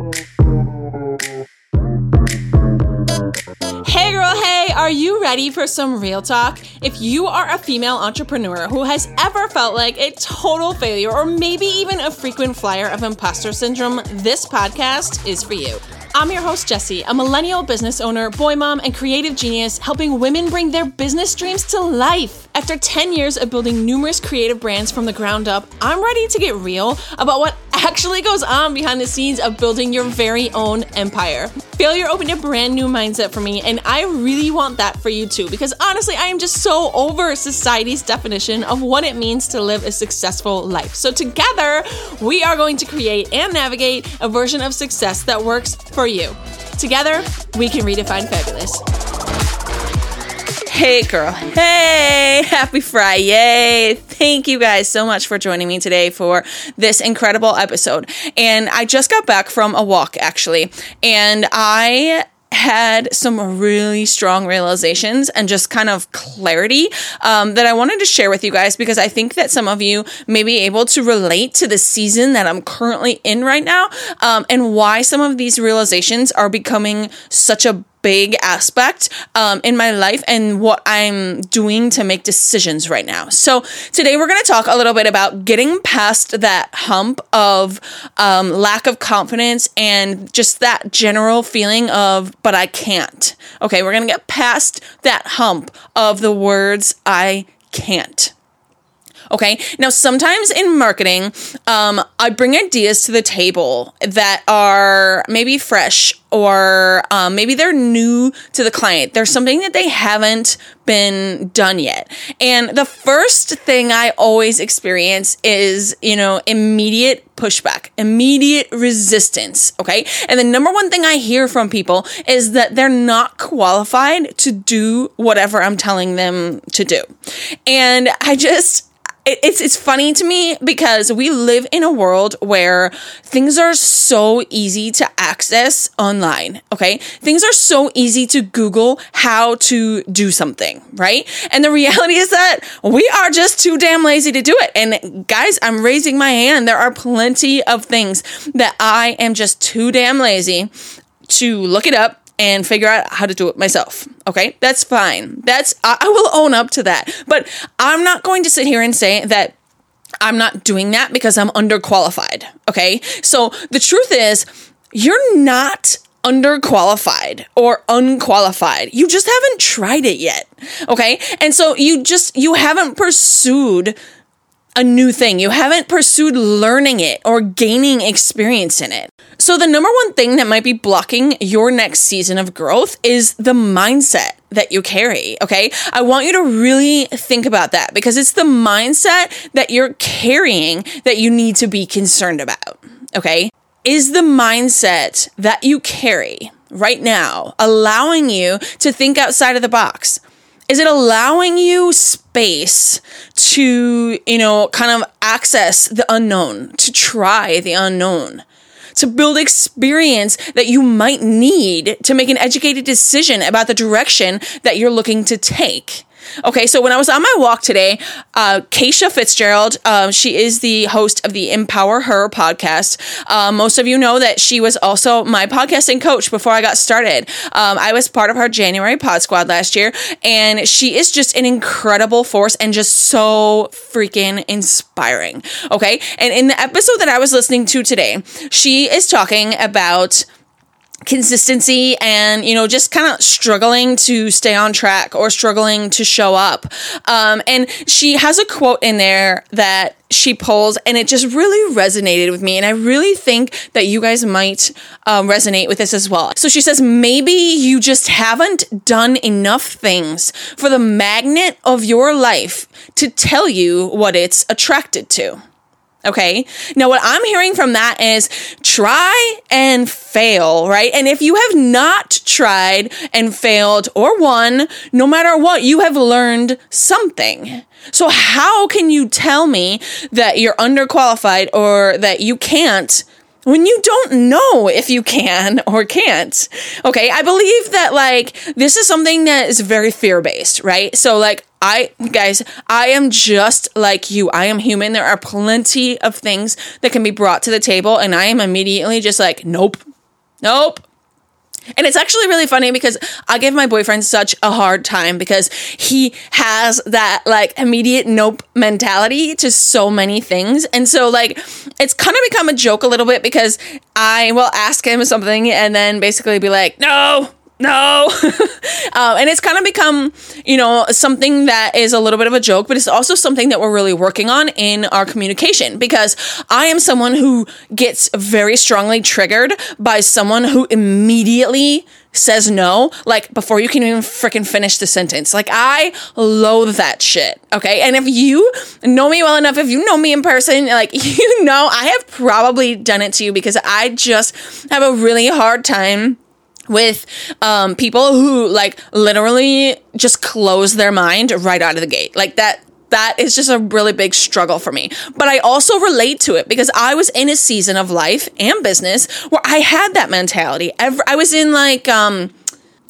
Hey girl, hey, are you ready for some real talk? If you are a female entrepreneur who has ever felt like a total failure or maybe even a frequent flyer of imposter syndrome, this podcast is for you. I'm your host, Jessie, a millennial business owner, boy mom, and creative genius, helping women bring their business dreams to life. After 10 years of building numerous creative brands from the ground up, I'm ready to get real about what actually goes on behind the scenes of building your very own empire. Failure opened a brand new mindset for me, and I really want that for you too, because honestly, I am just so over society's definition of what it means to live a successful life. So, together, we are going to create and navigate a version of success that works for you. Together, we can redefine fabulous. Hey, girl. Hey, happy Friday. Thank you guys so much for joining me today for this incredible episode. And I just got back from a walk, actually, and I had some really strong realizations and just kind of clarity um, that I wanted to share with you guys because I think that some of you may be able to relate to the season that I'm currently in right now um, and why some of these realizations are becoming such a big aspect um, in my life and what I'm doing to make decisions right now. So, today we're going to talk a little bit about getting past that hump of um, lack of confidence and just that general feeling of, but I can't. Okay, we're going to get past that hump of the words I can't. Okay. Now, sometimes in marketing, um, I bring ideas to the table that are maybe fresh or um, maybe they're new to the client. There's something that they haven't been done yet. And the first thing I always experience is, you know, immediate pushback, immediate resistance. Okay. And the number one thing I hear from people is that they're not qualified to do whatever I'm telling them to do. And I just, it's it's funny to me because we live in a world where things are so easy to access online okay? Things are so easy to google how to do something right? And the reality is that we are just too damn lazy to do it. And guys i'm raising my hand. There are plenty of things that i am just too damn lazy to look it up and figure out how to do it myself. Okay, that's fine. That's I, I will own up to that. But I'm not going to sit here and say that I'm not doing that because I'm underqualified. Okay, so the truth is, you're not underqualified or unqualified. You just haven't tried it yet. Okay, and so you just you haven't pursued a new thing. You haven't pursued learning it or gaining experience in it. So, the number one thing that might be blocking your next season of growth is the mindset that you carry. Okay. I want you to really think about that because it's the mindset that you're carrying that you need to be concerned about. Okay. Is the mindset that you carry right now allowing you to think outside of the box? Is it allowing you space to, you know, kind of access the unknown, to try the unknown? To build experience that you might need to make an educated decision about the direction that you're looking to take. Okay, so when I was on my walk today, uh, Kacia Fitzgerald, uh, she is the host of the EmpowerHER podcast. Uh, most of you know that she was also my podcasting coach before I got started. Um, I was part of her January Pod Squad last year, and she is just an incredible force and just so freaking inspiring. Okay, and in the episode that I was listening to today, she is talking about consistency and you know just kind of struggling to stay on track or struggling to show up. Um, and she has a quote in there that she pulls and it just really resonated with me. And i really think that you guys might um, resonate with this as well. So she says maybe you just haven't done enough things for the magnet of your life to tell you what it's attracted to Okay. Now, what I'm hearing from that is try and fail, right? And if you have not tried and failed or won, no matter what, you have learned something. So, how can you tell me that you're underqualified or that you can't when you don't know if you can or can't. Okay, I believe that like this is something that is very fear based, right? So, like, I, guys, I am just like you. I am human. There are plenty of things that can be brought to the table, and I am immediately just like, nope, Nope. And it's actually really funny because I give my boyfriend such a hard time because he has that like immediate nope mentality to so many things. And so, like, it's kind of become a joke a little bit because I will ask him something and then basically be like, no, no. um, and it's kind of become, you know, something that is a little bit of a joke, but it's also something that we're really working on in our communication because I am someone who gets very strongly triggered by someone who immediately says no, like before you can even freaking finish the sentence. Like I loathe that shit. Okay. And if you know me well enough, if you know me in person, like you know, I have probably done it to you because I just have a really hard time with um, people who like literally just close their mind right out of the gate. Like that that is just a really big struggle for me. But I also relate to it because I was in a season of life and business where I had that mentality. I was in like um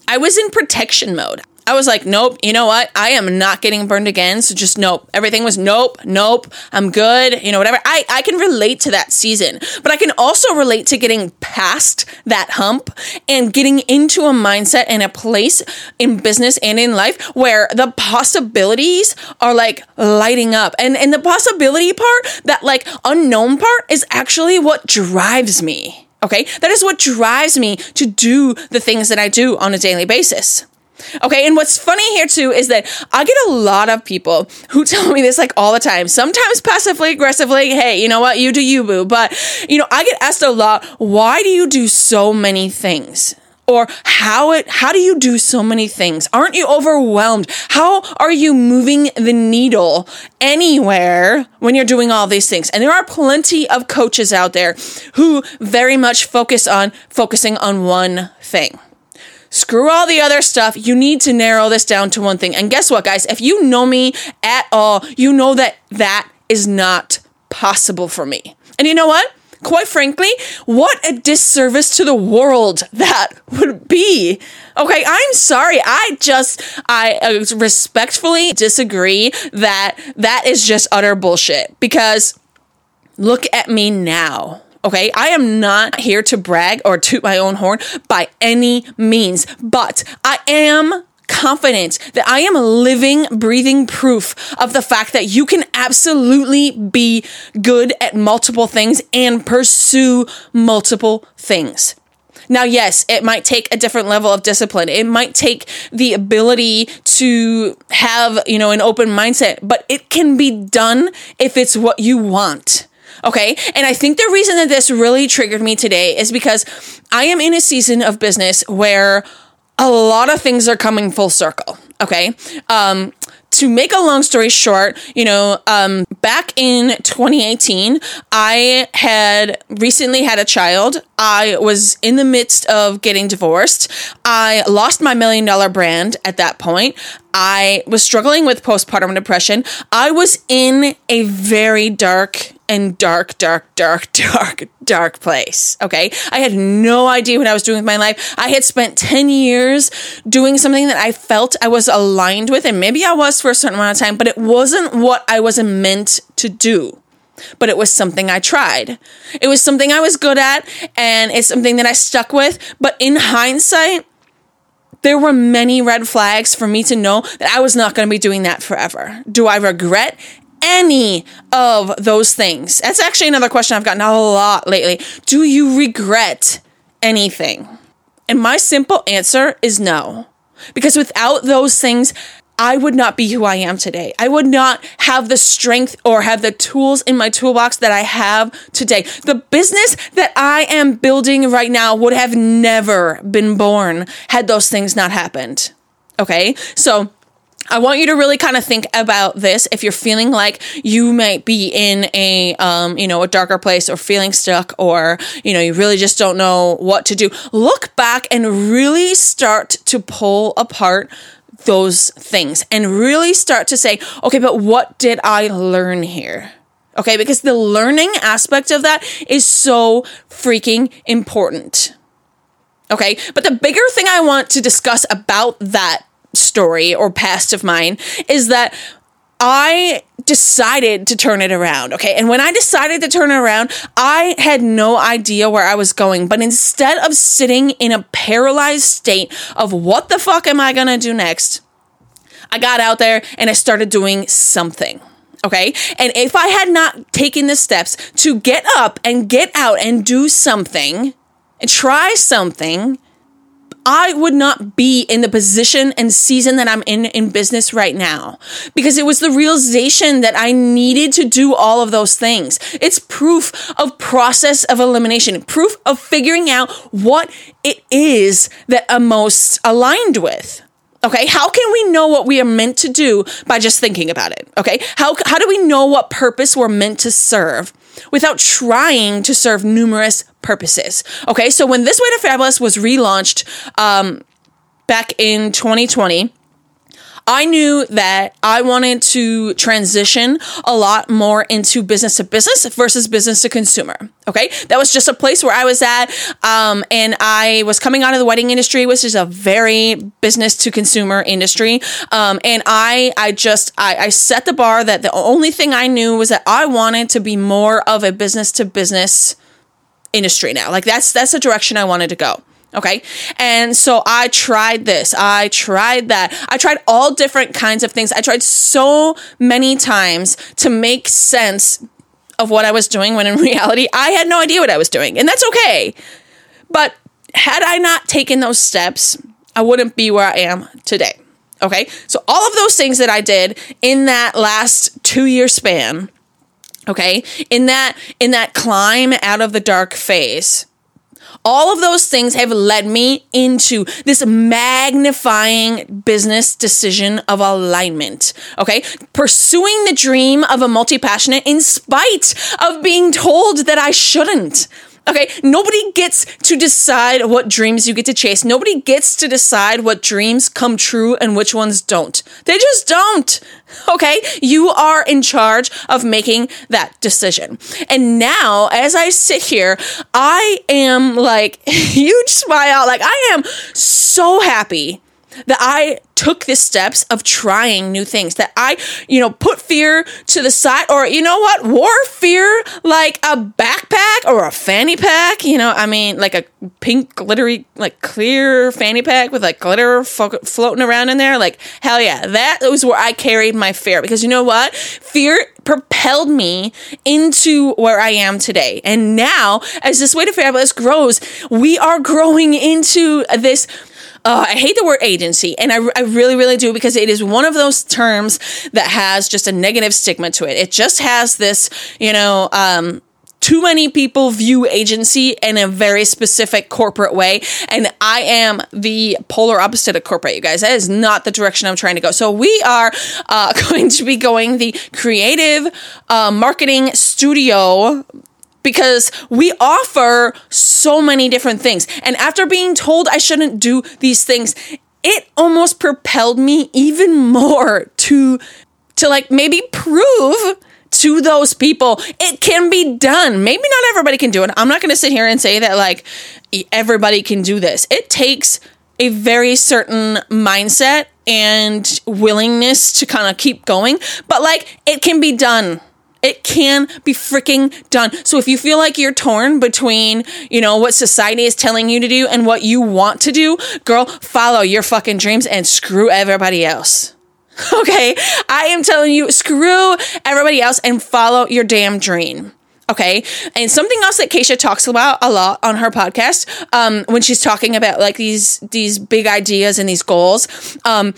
I was in protection mode. I was like, nope, you know what? I am not getting burned again. So just nope. Everything was nope, nope. I'm good. You know, whatever. I, I can relate to that season, but I can also relate to getting past that hump and getting into a mindset and a place in business and in life where the possibilities are like lighting up. And, and the possibility part, that like unknown part is actually what drives me. Okay. That is what drives me to do the things that I do on a daily basis. Okay, and what's funny here too is that I get a lot of people who tell me this like all the time. Sometimes passively aggressively, hey, you know what, you do you, boo. But you know, I get asked a lot, why do you do so many things? Or how it how do you do so many things? Aren't you overwhelmed? How are you moving the needle anywhere when you're doing all these things? And there are plenty of coaches out there who very much focus on focusing on one thing Screw all the other stuff. You need to narrow this down to one thing. And guess what, guys? If you know me at all, you know that that is not possible for me. And you know what? Quite frankly, what a disservice to the world that would be. Okay, I'm sorry. I just, I uh, respectfully disagree that that is just utter bullshit because look at me now. Okay, I am not here to brag or toot my own horn by any means, but I am confident that I am living, breathing proof of the fact that you can absolutely be good at multiple things and pursue multiple things. Now, yes, it might take a different level of discipline. It might take the ability to have, you know, an open mindset, but it can be done if it's what you want. Okay. And I think the reason that this really triggered me today is because I am in a season of business where a lot of things are coming full circle. Okay. Um, to make a long story short, you know, um, back in 2018, I had recently had a child. I was in the midst of getting divorced. I lost my million dollar brand at that point. I was struggling with postpartum depression. I was in a very dark and dark, dark, dark, dark, dark place. Okay. I had no idea what I was doing with my life. I had spent 10 years doing something that I felt I was aligned with, and maybe I was for a certain amount of time, but it wasn't what I was meant to do. But it was something I tried. It was something I was good at, and it's something that I stuck with. But in hindsight, there were many red flags for me to know that I was not going to be doing that forever. Do I regret any of those things? That's actually another question I've gotten a lot lately. Do you regret anything? And my simple answer is no. Because without those things, I would not be who I am today. I would not have the strength or have the tools in my toolbox that I have today. The business that I am building right now would have never been born had those things not happened. Okay? So, I want you to really kind of think about this. If you're feeling like you might be in a, um, you know, a darker place or feeling stuck or, you know, you really just don't know what to do, look back and really start to pull apart those things and really start to say, okay, but what did I learn here? Okay, because the learning aspect of that is so freaking important. Okay, but the bigger thing I want to discuss about that story or past of mine is that I decided to turn it around. Okay. And when I decided to turn it around, I had no idea where I was going. But instead of sitting in a paralyzed state of what the fuck am I going to do next, I got out there and I started doing something. Okay. And if I had not taken the steps to get up and get out and do something and try something, I would not be in the position and season that I'm in in business right now because it was the realization that I needed to do all of those things. It's proof of process of elimination, proof of figuring out what it is that I'm most aligned with. Okay, how can we know what we are meant to do by just thinking about it? Okay, how, how do we know what purpose we're meant to serve without trying to serve numerous purposes? Okay, so when This Way to Fabulous was relaunched um, back in 2020, I knew that I wanted to transition a lot more into business to business versus business to consumer. Okay. That was just a place where I was at. Um, and I was coming out of the wedding industry, which is a very business to consumer industry. Um, and I, I just, I, I set the bar that the only thing I knew was that I wanted to be more of a business to business industry now. Like that's, that's the direction I wanted to go. Okay. And so I tried this. I tried that. I tried all different kinds of things. I tried so many times to make sense of what I was doing when in reality I had no idea what I was doing. And that's okay. But had I not taken those steps, I wouldn't be where I am today. Okay. So all of those things that I did in that last two year span, okay, in that, in that climb out of the dark phase, all of those things have led me into this magnifying business decision of alignment. Okay. Pursuing the dream of a multi passionate in spite of being told that I shouldn't. Okay, nobody gets to decide what dreams you get to chase. Nobody gets to decide what dreams come true and which ones don't. They just don't. Okay, you are in charge of making that decision. And now, as I sit here, I am like huge smile. Like, I am so happy that I took the steps of trying new things, that I, you know, put fear to the side, or you know what, wore fear like a backpack or a fanny pack, you know, I mean, like a pink, glittery, like clear fanny pack with like glitter fo- floating around in there. Like, hell yeah, that was where I carried my fear because you know what? Fear propelled me into where I am today. And now, as this way to fabulous grows, we are growing into this uh, I hate the word agency, and I, I really, really do because it is one of those terms that has just a negative stigma to it. It just has this, you know, um, too many people view agency in a very specific corporate way. And I am the polar opposite of corporate, you guys. That is not the direction I'm trying to go. So we are uh, going to be going the creative uh, marketing studio because we offer so many different things. And after being told I shouldn't do these things, it almost propelled me even more to to like maybe prove to those people it can be done. Maybe not everybody can do it. I'm not going to sit here and say that like everybody can do this. It takes a very certain mindset and willingness to kind of keep going, but like it can be done it can be freaking done. So if you feel like you're torn between, you know, what society is telling you to do and what you want to do, girl, follow your fucking dreams and screw everybody else. Okay? I am telling you, screw everybody else and follow your damn dream. Okay. And something else that Kacia talks about a lot on her podcast, um, when she's talking about like these these big ideas and these goals, um,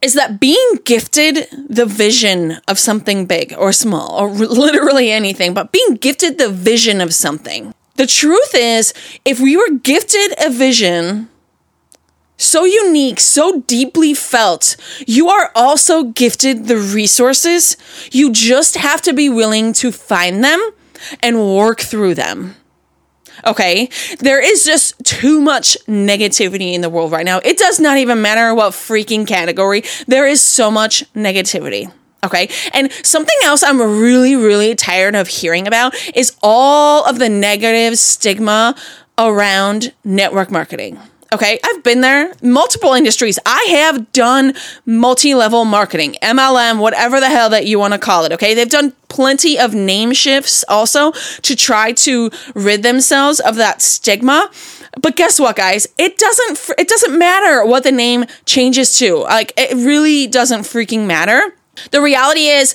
is that being gifted the vision of something big or small or literally anything, but being gifted the vision of something. The truth is, if we were gifted a vision so unique, so deeply felt, you are also gifted the resources. You just have to be willing to find them and work through them. Okay. There is just too much negativity in the world right now. It does not even matter what freaking category. There is so much negativity. Okay. And something else I'm really, really tired of hearing about is all of the negative stigma around network marketing. Okay, I've been there, multiple industries. I have done multi level marketing, MLM, whatever the hell that you want to call it. Okay, they've done plenty of name shifts also to try to rid themselves of that stigma. But guess what, guys? It doesn't it doesn't matter what the name changes to. Like it really doesn't freaking matter. The reality is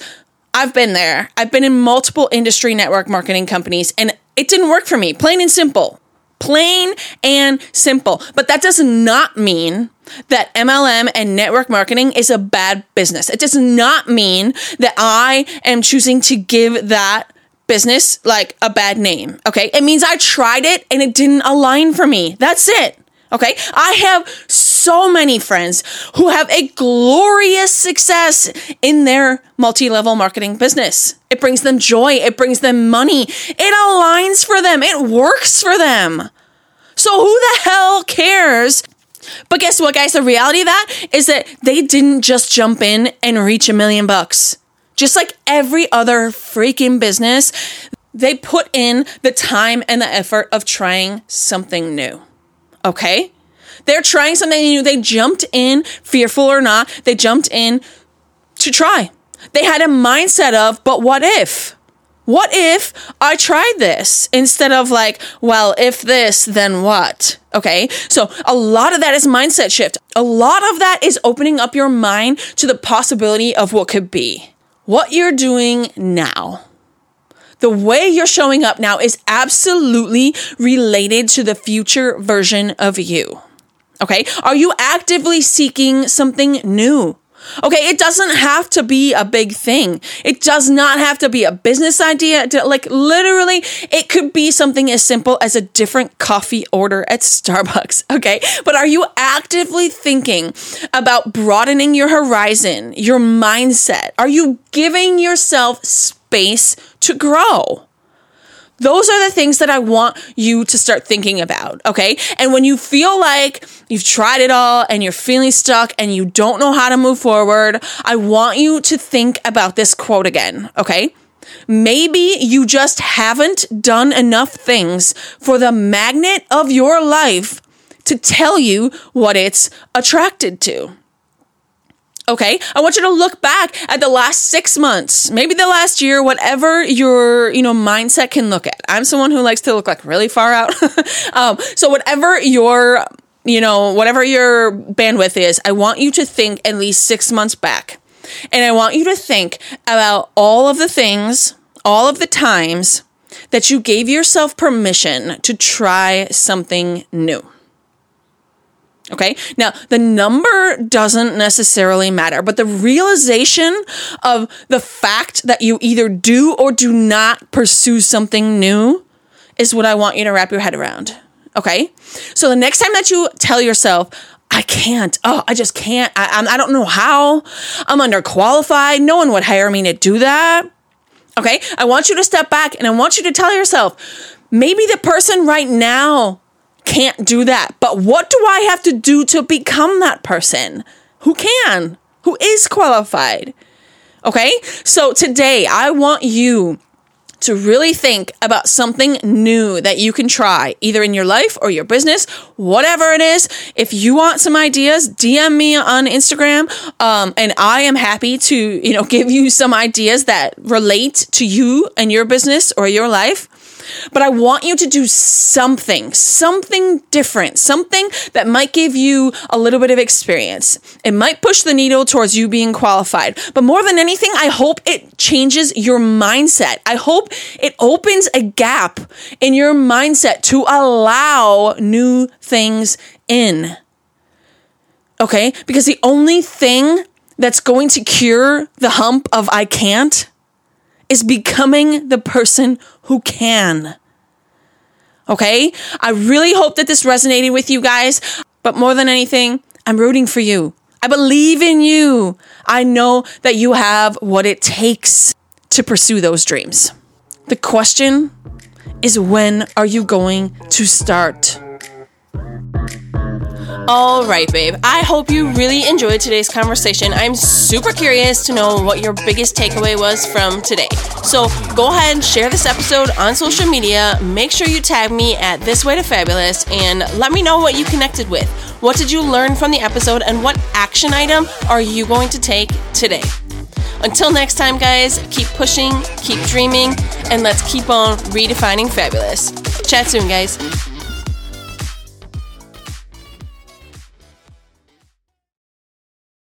I've been there. I've been in multiple industry network marketing companies and it didn't work for me. Plain and simple. Plain and simple. But that does not mean that MLM and network marketing is a bad business. It does not mean that I am choosing to give that business like a bad name. Okay. It means I tried it and it didn't align for me. That's it. Okay. I have so many friends who have a glorious success in their multi level marketing business. It brings them joy. It brings them money. It aligns for them. It works for them. So who the hell cares? But guess what, guys? The reality of that is that they didn't just jump in and reach a million bucks. Just like every other freaking business, they put in the time and the effort of trying something new. Okay? They're trying something new. They jumped in, fearful or not, they jumped in to try. They had a mindset of, but what if? What if I tried this instead of like, well, if this, then what? Okay. So a lot of that is mindset shift. A lot of that is opening up your mind to the possibility of what could be what you're doing now, the way you're showing up now is absolutely related to the future version of you. Okay. Are you actively seeking something new? Okay, it doesn't have to be a big thing. It does not have to be a business idea. Like, literally, it could be something as simple as a different coffee order at Starbucks. Okay, but are you actively thinking about broadening your horizon, your mindset? Are you giving yourself space to grow? Those are the things that I want you to start thinking about, okay? And when you feel like you've tried it all and you're feeling stuck and you don't know how to move forward, I want you to think about this quote again, okay? Maybe you just haven't done enough things for the magnet of your life to tell you what it's attracted to. Okay. I want you to look back at the last six months, maybe the last year, whatever your, you know, mindset can look at. I'm someone who likes to look like really far out. um, so whatever your, you know, whatever your bandwidth is, I want you to think at least six months back. And I want you to think about all of the things, all of the times that you gave yourself permission to try something new. Okay. Now, the number doesn't necessarily matter, but the realization of the fact that you either do or do not pursue something new is what I want you to wrap your head around. Okay. So the next time that you tell yourself, I can't. Oh, I just can't. I, I don't know how. I'm underqualified. No one would hire me to do that. Okay. I want you to step back and I want you to tell yourself, maybe the person right now can't do that. But what do I have to do to become that person who can, who is qualified? Okay. So today I want you to really think about something new that you can try either in your life or your business, whatever it is. If you want some ideas, DM me on Instagram. Um, and I am happy to, you know, give you some ideas that relate to you and your business or your life. But I want you to do something, something different, something that might give you a little bit of experience. It might push the needle towards you being qualified. But more than anything, I hope it changes your mindset. I hope it opens a gap in your mindset to allow new things in. Okay? Because the only thing that's going to cure the hump of I can't is becoming the person who can. Okay? I really hope that this resonated with you guys, but more than anything, I'm rooting for you. I believe in you. I know that you have what it takes to pursue those dreams. The question is when are you going to start? All right, babe. I hope you really enjoyed today's conversation. I'm super curious to know what your biggest takeaway was from today. So go ahead and share this episode on social media. Make sure you tag me at This Way to Fabulous and let me know what you connected with. What did you learn from the episode and what action item are you going to take today? Until next time, guys, keep pushing, keep dreaming, and let's keep on redefining fabulous. Chat soon, guys.